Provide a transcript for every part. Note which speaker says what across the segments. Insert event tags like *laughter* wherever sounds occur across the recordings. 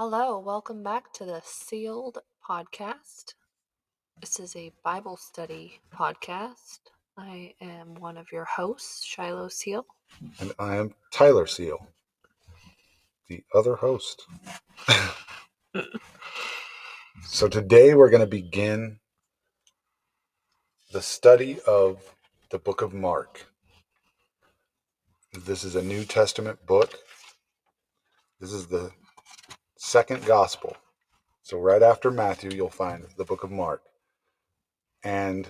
Speaker 1: Hello, welcome back to the Sealed Podcast. This is a Bible study podcast. I am one of your hosts, Shiloh Seal.
Speaker 2: And I am Tyler Seal, the other host. *laughs* so today we're going to begin the study of the book of Mark. This is a New Testament book. This is the second gospel. So right after Matthew, you'll find the book of Mark. And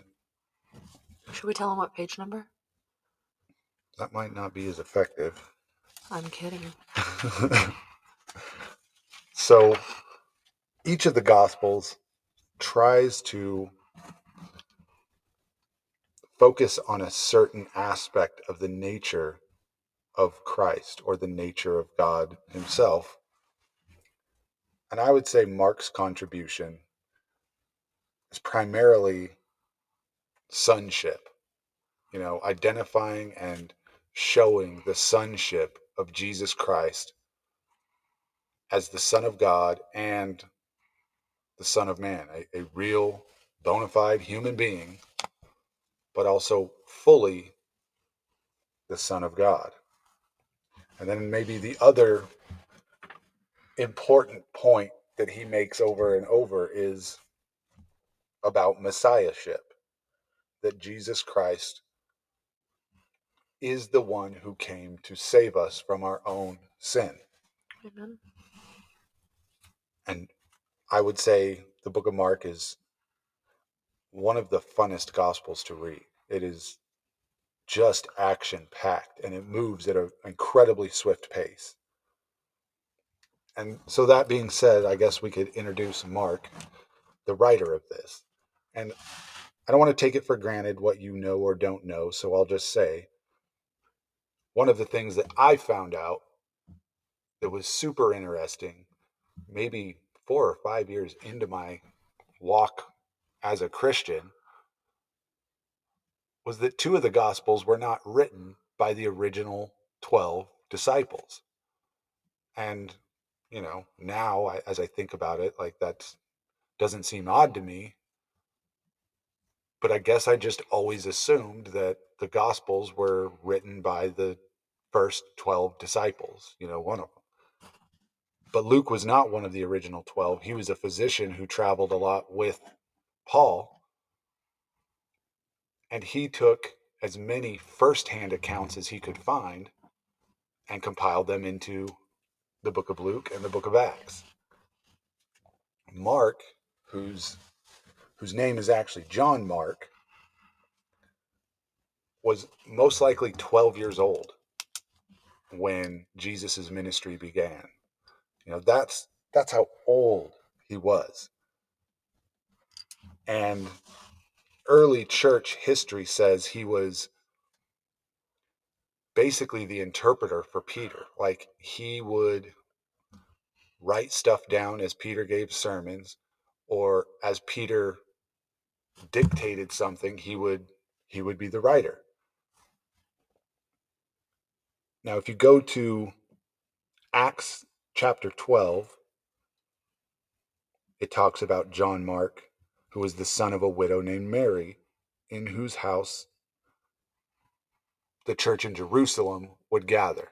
Speaker 1: Should we tell them what page number?
Speaker 2: that might not be as effective.
Speaker 1: I'm kidding. *laughs*
Speaker 2: so each of the gospels tries to focus on a certain aspect of the nature of Christ or the nature of God himself. And I would say Mark's contribution is primarily sonship, you know, identifying and showing the sonship of Jesus Christ as the Son of God and the Son of Man, a, a real, bona fide human being, but also fully the Son of God. And then maybe the other important point that he makes over and over is about messiahship that Jesus Christ is the one who came to save us from our own sin.
Speaker 1: Amen.
Speaker 2: And I would say the book of Mark is one of the funnest gospels to read. It is just action packed and it moves at an incredibly swift pace. And so, that being said, I guess we could introduce Mark, the writer of this. And I don't want to take it for granted what you know or don't know, so I'll just say one of the things that I found out that was super interesting, maybe four or five years into my walk as a Christian, was that two of the Gospels were not written by the original 12 disciples. And, you know, now I, as I think about it, like that doesn't seem odd to me. But I guess I just always assumed that the Gospels were written by the first 12 disciples, you know, one of them. But Luke was not one of the original 12. He was a physician who traveled a lot with Paul. And he took as many firsthand accounts as he could find and compiled them into the book of Luke and the book of Acts. Mark, whose whose name is actually John Mark, was most likely 12 years old when Jesus' ministry began. You know, that's that's how old he was. And early church history says he was basically the interpreter for Peter. Like he would write stuff down as Peter gave sermons or as Peter dictated something, he would he would be the writer. Now, if you go to Acts chapter 12, it talks about John Mark, who was the son of a widow named Mary, in whose house the church in Jerusalem would gather.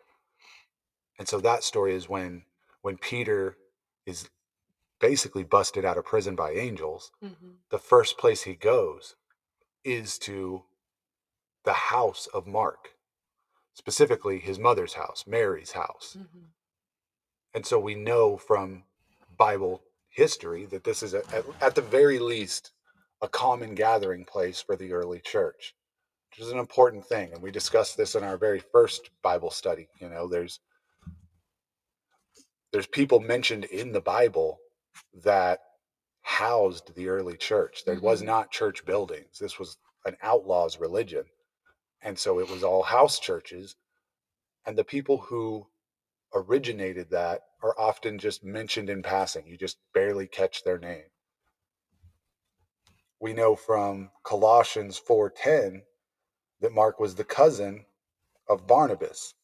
Speaker 2: And so that story is when when Peter is basically busted out of prison by angels,
Speaker 1: Mm-hmm.
Speaker 2: the first place he goes is to the house of Mark, specifically his mother's house, Mary's house.
Speaker 1: Mm-hmm.
Speaker 2: And so we know from Bible history that this is, a, at, at the very least, a common gathering place for the early church, which is an important thing. And we discussed this in our very first Bible study. You know, there's there's people mentioned in the Bible that housed the early church. There was
Speaker 1: Mhm.
Speaker 2: not church buildings. This was an outlaw's religion. And so it was all house churches. And the people who originated that are often just mentioned in passing. You just barely catch their name. We know from Colossians 4:10 that Mark was the cousin of Barnabas.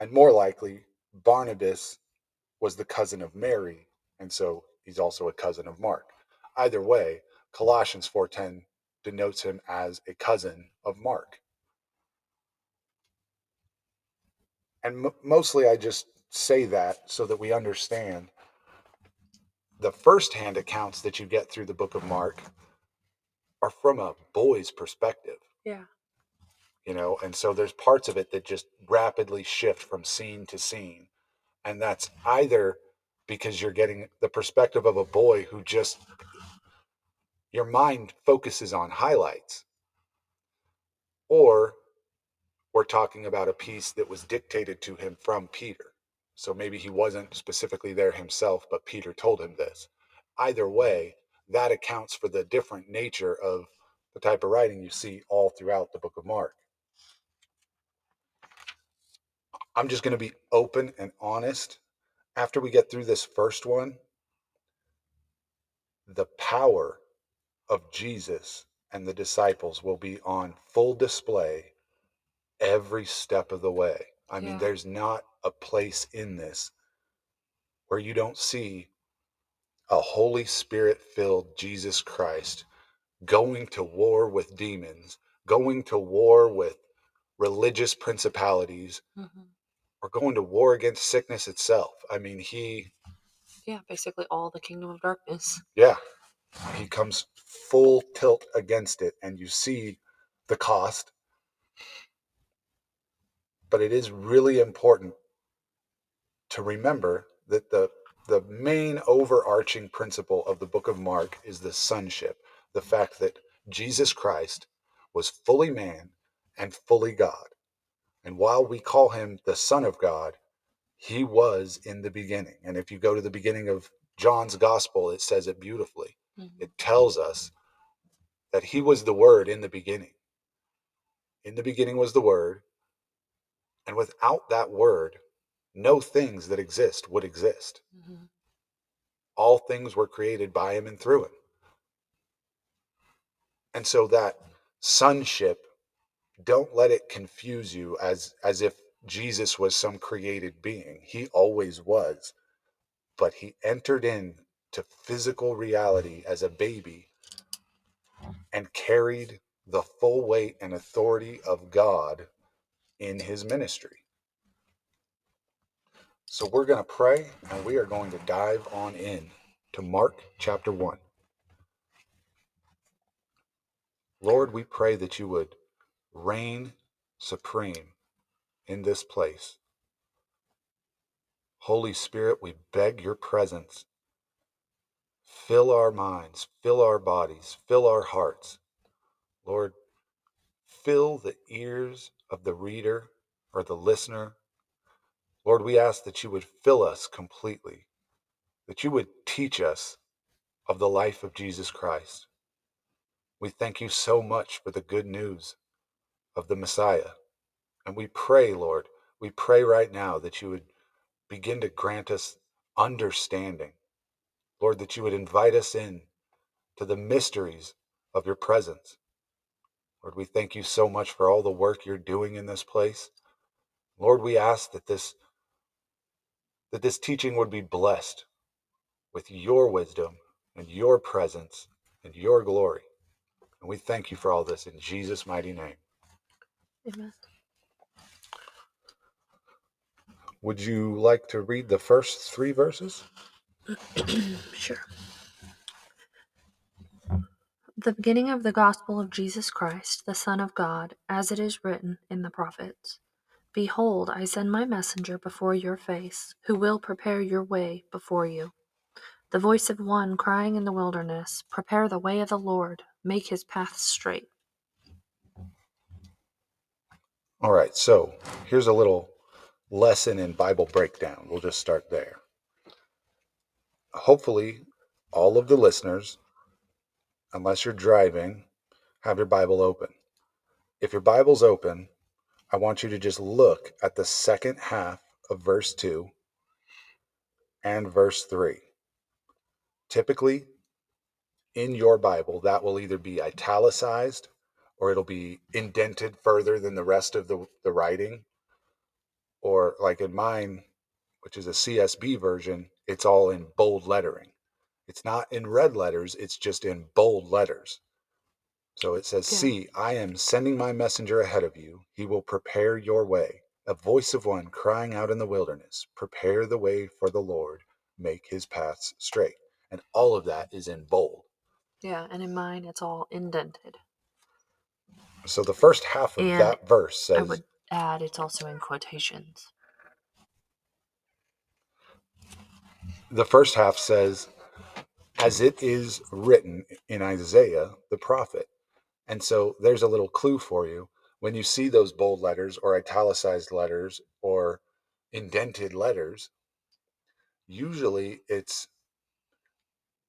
Speaker 2: And more likely, Barnabas was the cousin of Mary and so he's also a cousin of Mark. Either way, Colossians 4:10 denotes him as a cousin of Mark. And m- mostly I just say that so that we understand the first-hand accounts that you get through the book of Mark are from a boy's perspective
Speaker 1: Yeah.
Speaker 2: You know and so there's parts of it that just rapidly shift from scene to scene and that's either because you're getting the perspective of a boy who just your mind focuses on highlights or we're talking about a piece that was dictated to him from Peter. So maybe he wasn't specifically there himself but Peter told him this. Either way that accounts for the different nature of the type of writing you see all throughout the book of Mark I'm just going to be open and honest. After we get through this first one, the power of Jesus and the disciples will be on full display every step of the way. I mean, there's not a place in this where you don't see a Holy Spirit filled Jesus Christ going to war with demons, going to war with religious principalities,
Speaker 1: hmm
Speaker 2: or going to war against sickness itself. I mean, he
Speaker 1: Yeah, basically all the kingdom of darkness.
Speaker 2: Yeah. He comes full tilt against it, and you see the cost. But it is really important to remember that the the main overarching principle of the book of Mark is the sonship, the fact that Jesus Christ was fully man and fully God. And while we call him the Son of God, he was in the beginning. And if you go to the beginning of John's gospel, it says it beautifully.
Speaker 1: Mhm.
Speaker 2: it tells us that he was the word in the beginning. In the beginning was the word, and without that word, no things that exist would exist.
Speaker 1: Mhm.
Speaker 2: All things were created by him and through him. And so that sonship, don't let it confuse you as as if Jesus was some created being. He always was. But he entered in to physical reality as a baby and carried the full weight and authority of God in his ministry. So we're going to pray and we are going to dive on in to Mark chapter 1. Lord, we pray that you would reign supreme in this place. Holy Spirit, we beg your presence. Fill our minds, fill our bodies, fill our hearts. Lord, fill the ears of the reader or the listener. Lord, we ask that you would fill us completely, that you would teach us of the life of Jesus Christ. We thank you so much for the good news of the Messiah. And we pray, Lord, we pray right now that you would begin to grant us understanding. Lord, that you would invite us in to the mysteries of your presence. Lord, we thank you so much for all the work you're doing in this place. Lord, we ask that this that this teaching would be blessed with your wisdom and your presence and your glory. And we thank you for all this in Jesus' mighty name. Would you like to read the first three verses? *clears throat*
Speaker 1: Sure. The beginning of the gospel of Jesus Christ, the Son of God, as it is written in the prophets Behold, I send my messenger before your face, who will prepare your way before you. The voice of one crying in the wilderness, Prepare the way of the Lord, make his path straight.
Speaker 2: All right, so here's a little lesson in Bible breakdown. We'll just start there. Hopefully, all of the listeners, unless you're driving, have your Bible open. If your Bible's open, I want you to just look at the second half of verse 2 and verse 3. Typically, in your Bible, that will either be italicized or it'll be indented further than the rest of the, the writing. Or, like in mine, which is a CSB version, it's all in bold lettering. It's not in red letters, it's just in bold letters. So it says,
Speaker 1: Yeah.
Speaker 2: See, I am sending my messenger ahead of you. He will prepare your way. A voice of one crying out in the wilderness, Prepare the way for the Lord, make his paths straight. And all of that is in bold.
Speaker 1: Yeah, and in mine it's all indented.
Speaker 2: So the first half of
Speaker 1: And
Speaker 2: that verse
Speaker 1: I
Speaker 2: says,
Speaker 1: would add it's also in quotations.
Speaker 2: the first half says, as it is written in Isaiah the prophet. And so there's a little clue for you. When you see those bold letters or italicized letters or indented letters, usually it's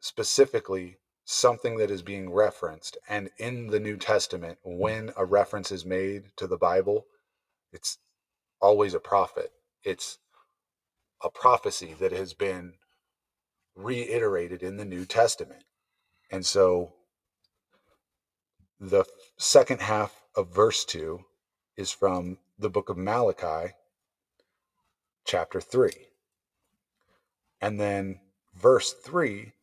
Speaker 2: specifically something that is being referenced. And in the New Testament, when a reference is made to the Bible, it's always a prophet. It's a prophecy that has been reiterated in the New Testament. And so the second half of verse 2 is from the book of Malachi, chapter 3. And then verse 3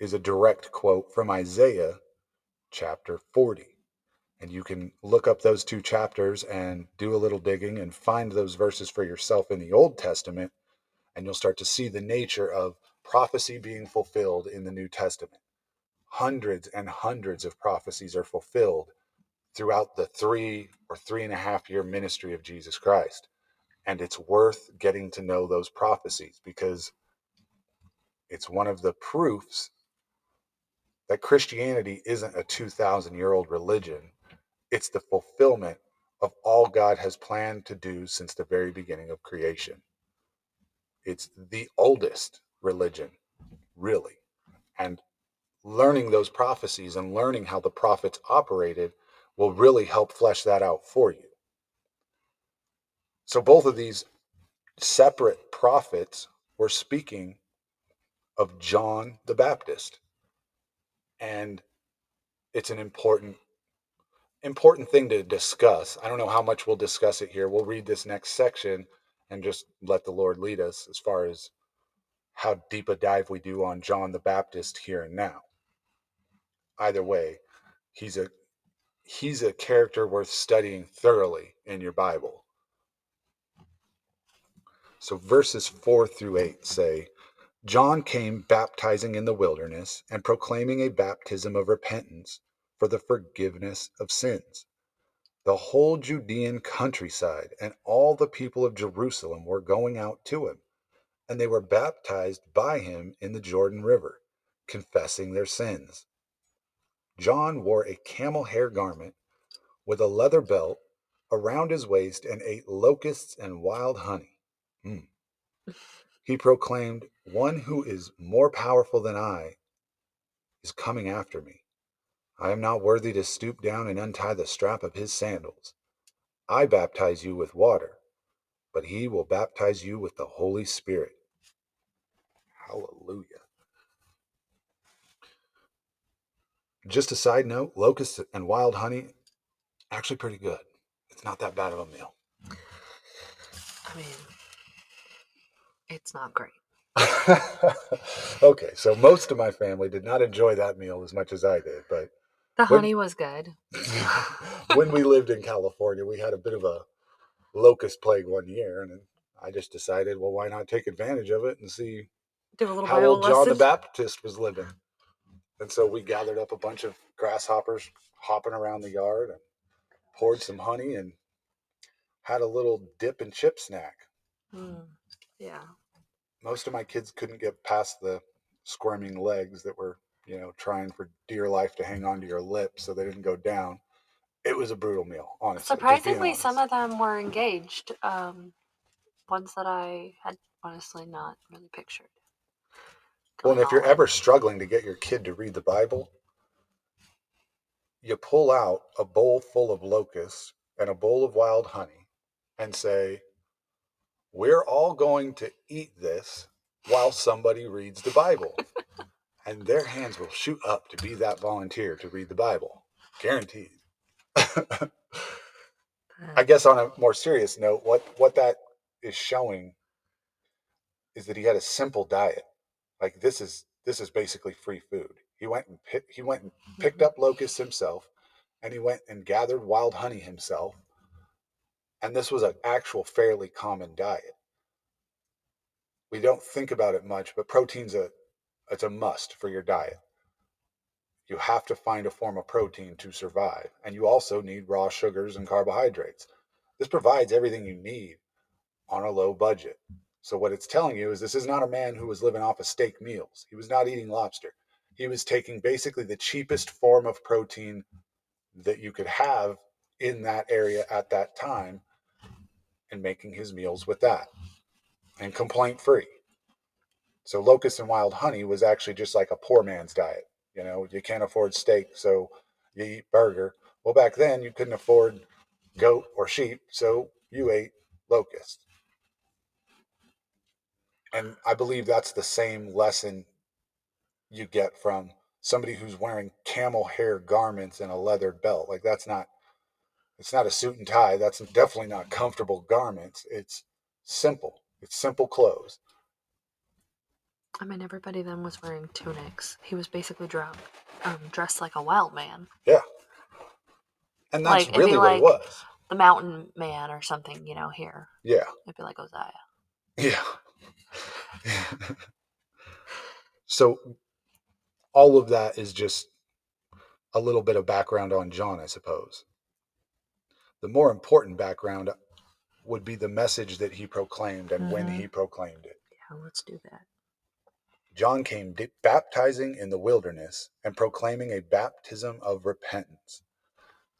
Speaker 2: is a direct quote from Isaiah, chapter 40. And you can look up those two chapters and do a little digging and find those verses for yourself in the Old Testament, and you'll start to see the nature of prophecy being fulfilled in the New Testament. Hundreds and hundreds of prophecies are fulfilled throughout the three or three and a half year ministry of Jesus Christ. And it's worth getting to know those prophecies because it's one of the proofs that Christianity isn't a 2,000 year old religion. It's the fulfillment of all God has planned to do since the very beginning of creation. It's the oldest religion, really. And learning those prophecies and learning how the prophets operated will really help flesh that out for you. So, both of these separate prophets were speaking of John the Baptist. And it's an important important thing to discuss. I don't know how much we'll discuss it here. We'll read this next section and just let the Lord lead us as far as how deep a dive we do on John the Baptist here and now. Either way, he's a he's a character worth studying thoroughly in your Bible. So verses 4 through 8 say, John came baptizing in the wilderness and proclaiming a baptism of repentance for the forgiveness of sins. The whole Judean countryside and all the people of Jerusalem were going out to him, and they were baptized by him in the Jordan River, confessing their sins. John wore a camel hair garment with a leather belt around his waist and ate locusts and wild honey. Mm. He proclaimed, One who is more powerful than I is coming after me. I am not worthy to stoop down and untie the strap of his sandals. I baptize you with water, but he will baptize you with the Holy Spirit. Hallelujah. Just a side note locusts and wild honey, actually pretty good. It's not that bad of a meal.
Speaker 1: I mean, it's not great. *laughs*
Speaker 2: okay, so most of my family did not enjoy that meal as much as I did, but
Speaker 1: The
Speaker 2: When-
Speaker 1: honey was good. *laughs*
Speaker 2: when we lived in California, we had a bit of a locust plague one year, and I just decided, well, why not take advantage of it and see
Speaker 1: Do a little
Speaker 2: how old John the. Baptist was living? And so we gathered up a bunch of grasshoppers hopping around the yard and poured some honey and had a little dip and chip snack.
Speaker 1: Mm, yeah.
Speaker 2: Most of my kids couldn't get past the squirming legs that were, you know, trying for dear life to hang onto your lips so they didn't go down. It was a brutal meal, honestly.
Speaker 1: Surprisingly, some of them were engaged. Um, ones that I had honestly not really pictured.
Speaker 2: Well, and if you're ever struggling to get your kid to read the Bible, you pull out a bowl full of locusts and a bowl of wild honey and say, We're all going to eat this while somebody reads the Bible. and their hands will shoot up to be that volunteer to read the Bible. Guaranteed. I guess on a more serious note, what, what that is showing is that he had a simple diet. Like this is this is basically free food. He went and pi- he went and picked mm-hmm. up locusts himself, and he went and gathered wild honey himself. And this was an actual fairly common diet. We don't think about it much, but protein's a it's a must for your diet. You have to find a form of protein to survive, and you also need raw sugars and carbohydrates. This provides everything you need on a low budget. So what it's telling you is this is not a man who was living off of steak meals. He was not eating lobster. He was taking basically the cheapest form of protein that you could have in that area at that time and making his meals with that and complaint free. So locust and wild honey was actually just like a poor man's diet. You know, you can't afford steak, so you eat burger. Well, back then you couldn't afford goat or sheep, so you ate locust. And I believe that's the same lesson you get from somebody who's wearing camel hair garments and a leather belt. Like that's not it's not a suit and tie. That's definitely not comfortable garments. It's simple. It's simple clothes.
Speaker 1: I mean, everybody then was wearing tunics. He was basically dressed, um, dressed like a wild man,
Speaker 2: Yeah. And that's
Speaker 1: Like,
Speaker 2: really what it was.
Speaker 1: the mountain man or something. You know, here
Speaker 2: Yeah.
Speaker 1: it'd be like Uzziah.
Speaker 2: Yeah. *laughs* so all of that is just a little bit of background on John, I suppose. The more important background would be the message that he proclaimed and when
Speaker 1: Mhm.
Speaker 2: he proclaimed it.
Speaker 1: Yeah, let's do that.
Speaker 2: John came di- baptizing in the wilderness and proclaiming a baptism of repentance.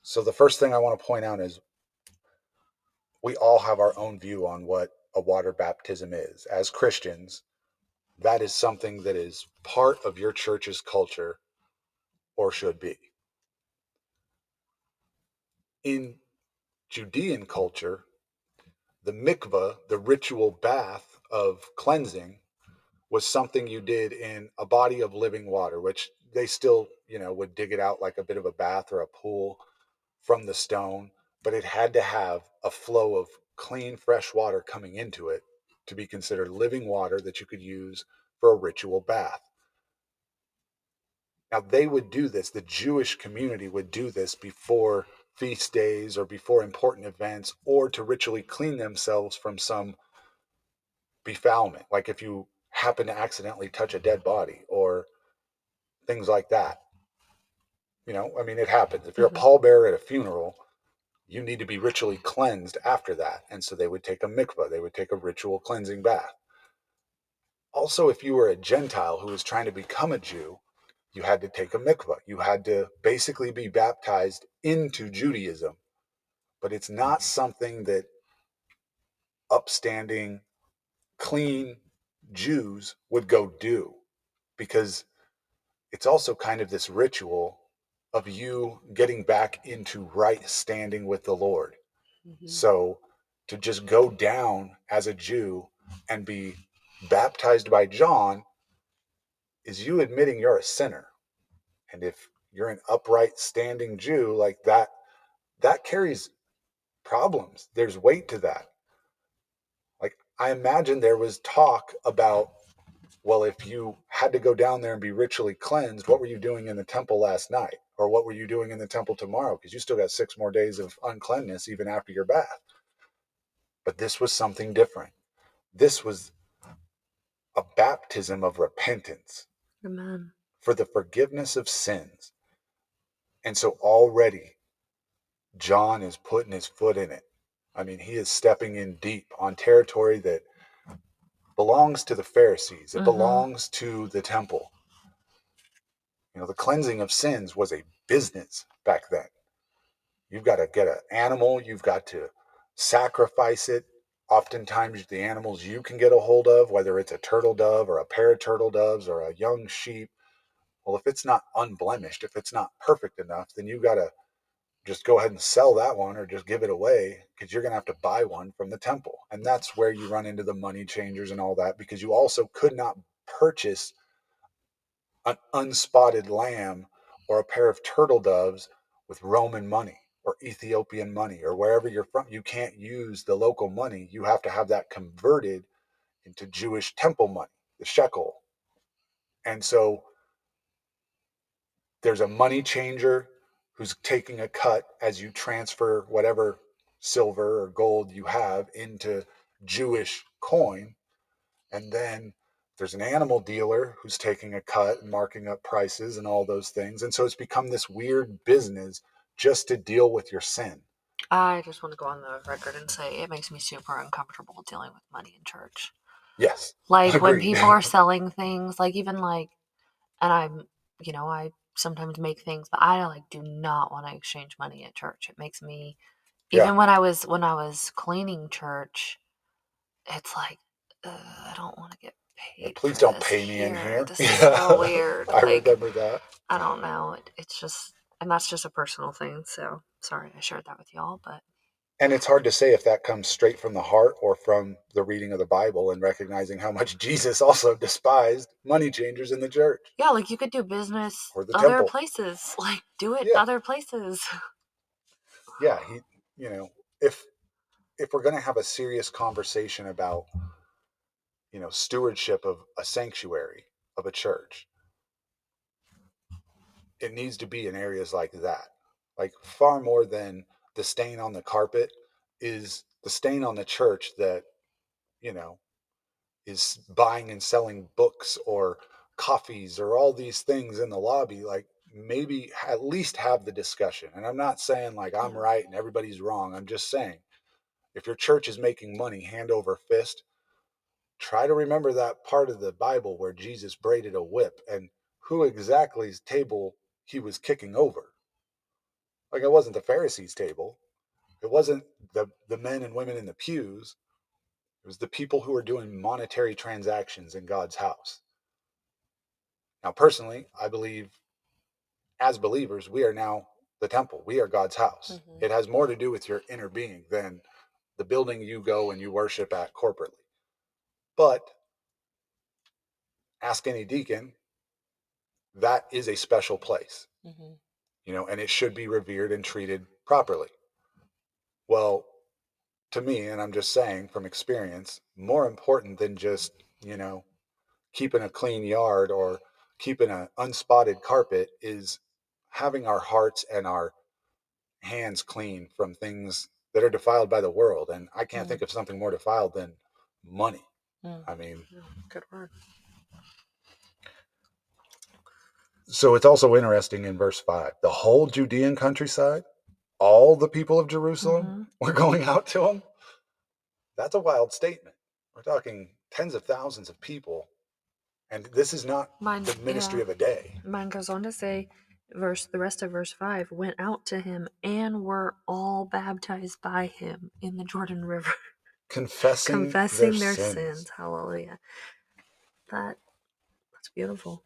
Speaker 2: So, the first thing I want to point out is we all have our own view on what a water baptism is. As Christians, that is something that is part of your church's culture or should be. In Judean culture, the mikvah, the ritual bath of cleansing, was something you did in a body of living water, which they still, you know, would dig it out like a bit of a bath or a pool from the stone, but it had to have a flow of clean, fresh water coming into it to be considered living water that you could use for a ritual bath. Now, they would do this, the Jewish community would do this before feast days or before important events or to ritually clean themselves from some befoulment. Like if you happen to accidentally touch a dead body or things like that. You know, I mean, it happens. If you're
Speaker 1: Mhm.
Speaker 2: a pallbearer at a funeral, you need to be ritually cleansed after that. And so they would take a mikvah, they would take a ritual cleansing bath. Also, if you were a Gentile who was trying to become a Jew, you had to take a mikvah. You had to basically be baptized into Judaism. But it's not something that upstanding, clean Jews would go do because it's also kind of this ritual of you getting back into right standing with the Lord.
Speaker 1: Mhm.
Speaker 2: So to just go down as a Jew and be baptized by John is you admitting you're a sinner. And if you're an upright standing Jew like that, that carries problems. There's weight to that. Like I imagine there was talk about well, if you had to go down there and be ritually cleansed, what were you doing in the temple last night? Or what were you doing in the temple tomorrow? Because you still got six more days of uncleanness even after your bath. But this was something different. This was a baptism of repentance
Speaker 1: Amen.
Speaker 2: for the forgiveness of sins. And so already John is putting his foot in it. I mean, he is stepping in deep on territory that belongs to the Pharisees, it
Speaker 1: Mhm.
Speaker 2: belongs to the temple. You know, the cleansing of sins was a business back then. You've got to get an animal, you've got to sacrifice it. Oftentimes, the animals you can get a hold of, whether it's a turtle dove or a pair of turtle doves or a young sheep, well, if it's not unblemished, if it's not perfect enough, then you got to just go ahead and sell that one or just give it away because you're going to have to buy one from the temple. And that's where you run into the money changers and all that because you also could not purchase an unspotted lamb or a pair of turtle doves with Roman money or Ethiopian money or wherever you're from. You can't use the local money. You have to have that converted into Jewish temple money, the shekel. And so there's a money changer who's taking a cut as you transfer whatever silver or gold you have into Jewish coin. And then there's an animal dealer who's taking a cut and marking up prices and all those things. And so it's become this weird business just to deal with your sin.
Speaker 1: I just want to go on the record and say it makes me super uncomfortable dealing with money in church.
Speaker 2: Yes.
Speaker 1: Like when people are selling things, like even like, and I'm, you know, I sometimes make things, but I like do not want to exchange money at church. It makes me,
Speaker 2: Yeah.
Speaker 1: even when I was when I was cleaning church, it's like uh, I don't want to get paid.
Speaker 2: Please don't pay me in here.
Speaker 1: This *laughs* is
Speaker 2: Yeah.
Speaker 1: so weird. *laughs*
Speaker 2: I
Speaker 1: like
Speaker 2: remember that.
Speaker 1: I don't know. It, it's just, and that's just a personal thing. So sorry I shared that with y'all, but
Speaker 2: And it's hard to say if that comes straight from the heart or from the reading of the Bible and recognizing how much *laughs* Jesus also despised money changers in the church.
Speaker 1: yeah, like you could do business
Speaker 2: Or the
Speaker 1: other
Speaker 2: temple.
Speaker 1: places. *laughs* Like do it
Speaker 2: Yeah.
Speaker 1: other places. *laughs*
Speaker 2: Yeah, he, you know, if if we're going to have a serious conversation about, you know, stewardship of a sanctuary of a church, it needs to be in areas like that. Like far more than the stain on the carpet is the stain on the church that, you know, is buying and selling books or coffees or all these things in the lobby like maybe at least have the discussion. And i'm not saying like i'm
Speaker 1: mm.
Speaker 2: right and everybody's wrong. I'm just saying if your church is making money hand over fist try to remember that part of the bible where jesus braided a whip and who exactly's table he was kicking over like it wasn't the pharisees table. It wasn't the the men and women in the pews. It was the people who were doing monetary transactions in god's house. Now personally i believe as believers we are now the temple. We are god's house.
Speaker 1: Mhm.
Speaker 2: it has more to do with your inner being than the building you go and you worship at corporately. But ask any deacon that is a special place you know, and it should be revered and treated properly. Well, to me, and I'm just saying from experience, more important than just, you know, keeping a clean yard or keeping an unspotted carpet is having our hearts and our hands clean from things that are defiled by the world. And I can't
Speaker 1: Mm.
Speaker 2: think of something more defiled than money.
Speaker 1: Mm.
Speaker 2: I mean,
Speaker 1: Good word.
Speaker 2: So it's also interesting in verse 5 the whole Judean countryside, all the people of Jerusalem
Speaker 1: Mhm. *laughs*
Speaker 2: were going out to him. That's a wild statement. We're talking tens of thousands of people. And this is not
Speaker 1: Mine,
Speaker 2: the ministry
Speaker 1: yeah.
Speaker 2: of a day.
Speaker 1: Mine goes on to say, verse the rest of verse five went out to him and were all baptized by him in the Jordan River,
Speaker 2: Confessing, *laughs*
Speaker 1: confessing
Speaker 2: their,
Speaker 1: their
Speaker 2: sins.
Speaker 1: sins. Hallelujah. That that's beautiful.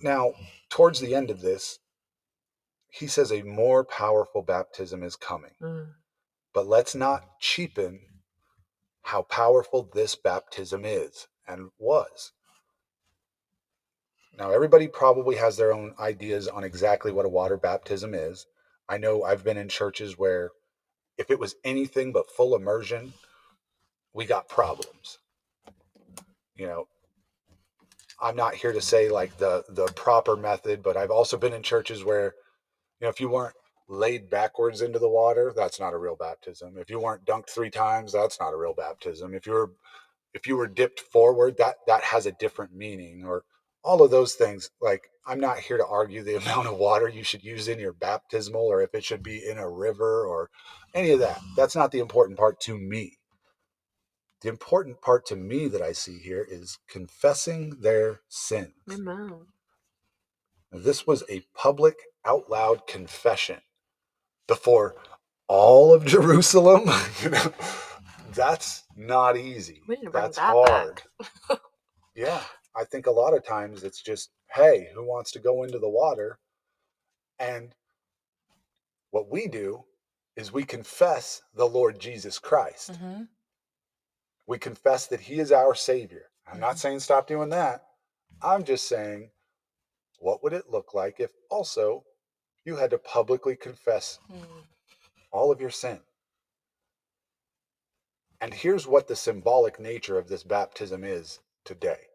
Speaker 2: Now, towards the end of this, he says a more powerful baptism is coming.
Speaker 1: Mm.
Speaker 2: But let's not cheapen how powerful this baptism is and was. Now, everybody probably has their own ideas on exactly what a water baptism is. I know I've been in churches where if it was anything but full immersion, we got problems. You know, I'm not here to say like the the proper method, but I've also been in churches where, you know, if you weren't laid backwards into the water, that's not a real baptism. If you weren't dunked three times, that's not a real baptism. If you were if you were dipped forward, that that has a different meaning or all of those things. Like I'm not here to argue the *laughs* amount of water you should use in your baptismal or if it should be in a river or any of that. That's not the important part to me. The important part to me that I see here is confessing their sins.
Speaker 1: Amen.
Speaker 2: This was a public, out loud confession before all of *laughs* Jerusalem. you know, that's not easy.
Speaker 1: We need to bring
Speaker 2: That's
Speaker 1: that
Speaker 2: hard. yeah, I think a lot of times it's just, hey, who wants to go into the water? And what we do is we confess the Lord Jesus Christ.
Speaker 1: Mm-hmm.
Speaker 2: We confess that He is our Savior. I'm not
Speaker 1: Mhm.
Speaker 2: saying stop doing that. I'm just saying, what would it look like if also you had to publicly confess
Speaker 1: Mm.
Speaker 2: all of your sin? And here's what the symbolic nature of this baptism is today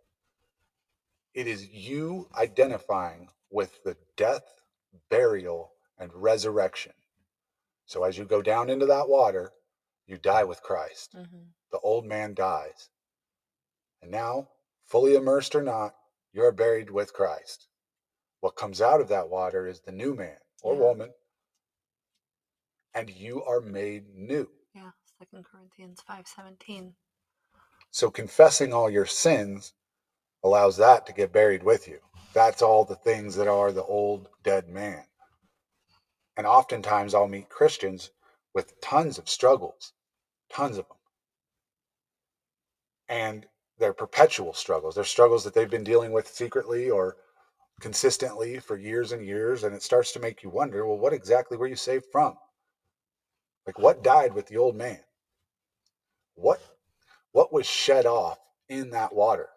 Speaker 2: it is you identifying with the death, burial, and resurrection. So as you go down into that water, you die with Christ.
Speaker 1: Mm-hmm.
Speaker 2: The old man dies. And now, fully immersed or not, you're buried with Christ. What comes out of that water is the new man or
Speaker 1: Yeah.
Speaker 2: woman, and you are made new.
Speaker 1: Yeah, Second Corinthians five seventeen.
Speaker 2: So confessing all your sins allows that to get buried with you. That's all the things that are the old dead man. And oftentimes I'll meet Christians with tons of struggles, tons of them. And they're perpetual struggles. They're struggles that they've been dealing with secretly or consistently for years and years. And it starts to make you wonder well, what exactly were you saved from? Like, what died with the old man? What what was shed off in that water?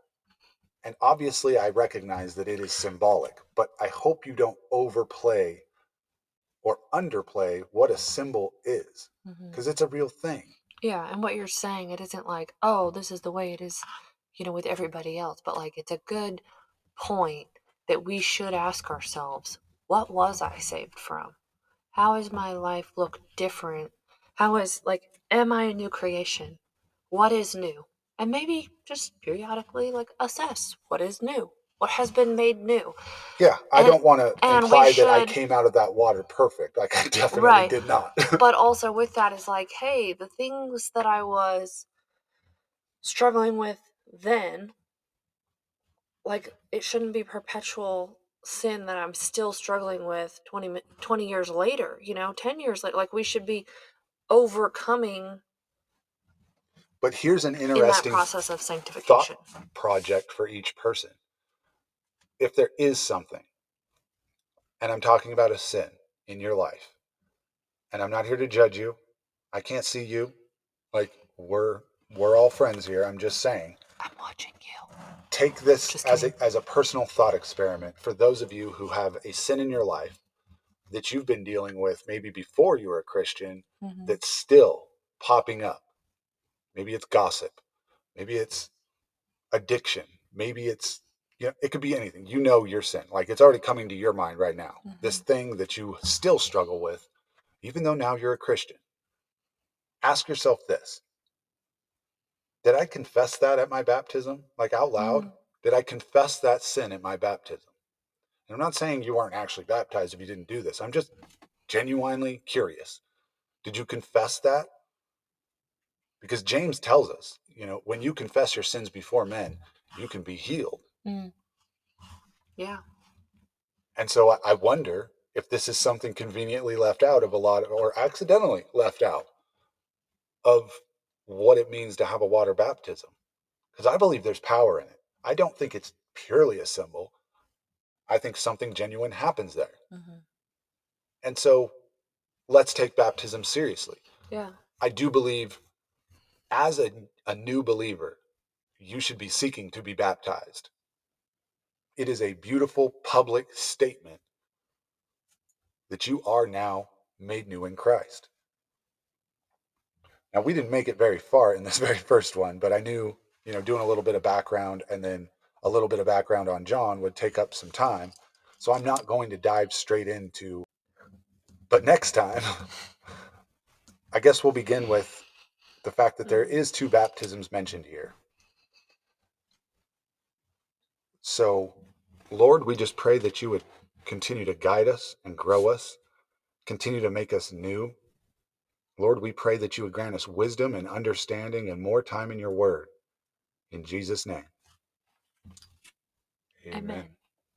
Speaker 2: And obviously, I recognize that it is symbolic, but I hope you don't overplay or underplay what a symbol is
Speaker 1: Mm-hmm.
Speaker 2: because it's a real thing.
Speaker 1: Yeah, and what you're saying, it isn't like, oh, this is the way it is, you know, with everybody else, but like it's a good point that we should ask ourselves, what was I saved from? How is my life look different? How is like am I a new creation? What is new? And maybe just periodically like assess what is new. What has been made new?
Speaker 2: Yeah, I
Speaker 1: And-
Speaker 2: don't want to imply that I came out of that water perfect. Like, I *laughs* definitely
Speaker 1: Right.
Speaker 2: did not. *laughs*
Speaker 1: but also with that is like, hey, the things that I was struggling with then, like, it shouldn't be perpetual sin that I'm still struggling with 20, 20 years later, you know, 10 years later. Like, we should be overcoming
Speaker 2: but here's an
Speaker 1: in
Speaker 2: interesting
Speaker 1: process of sanctification.
Speaker 2: project for each person. If there is something, and I'm talking about a sin in your life, and I'm not here to judge you, I can't see you. Like we're we're all friends here. I'm just saying.
Speaker 1: I'm watching you.
Speaker 2: Take this
Speaker 1: Just
Speaker 2: as a as a personal thought experiment for those of you who have a sin in your life that you've been dealing with maybe before you were a Christian
Speaker 1: Mhm.
Speaker 2: that's still popping up. Maybe it's gossip. Maybe it's addiction. Maybe it's you know, it could be anything. You know your sin. Like it's already coming to your mind right now. This thing that you still struggle with, even though now you're a Christian. Ask yourself this. Did I confess that at my baptism? Like out loud?
Speaker 1: Mm.
Speaker 2: Did I confess that sin at my baptism? And I'm not saying you aren't actually baptized if you didn't do this. I'm just genuinely curious. Did you confess that? Because James tells us, you know, when you confess your sins before men, you can be healed.
Speaker 1: Mm. Yeah.
Speaker 2: And so I- I wonder if this is something conveniently left out of a lot of, or accidentally left out of what it means to have a water baptism. Because I believe there's power in it. I don't think it's purely a symbol. I think something genuine happens there.
Speaker 1: hmm
Speaker 2: And so let's take baptism seriously.
Speaker 1: Yeah.
Speaker 2: I do believe as a, a new believer, you should be seeking to be baptized. It is a beautiful public statement that you are now made new in Christ. Now, we didn't make it very far in this *laughs* very first one, but I knew, you know, doing a little bit of background and then a little bit of background on John would take up some time. So I'm not going to dive straight into, but next time, *laughs* I guess we'll begin with the fact that there is two baptisms mentioned here. So, Lord, we just pray that you would continue to guide us and grow us, continue to make us new. Lord, we pray that you would grant us wisdom and understanding and more time in your word. In Jesus' name.
Speaker 1: Amen.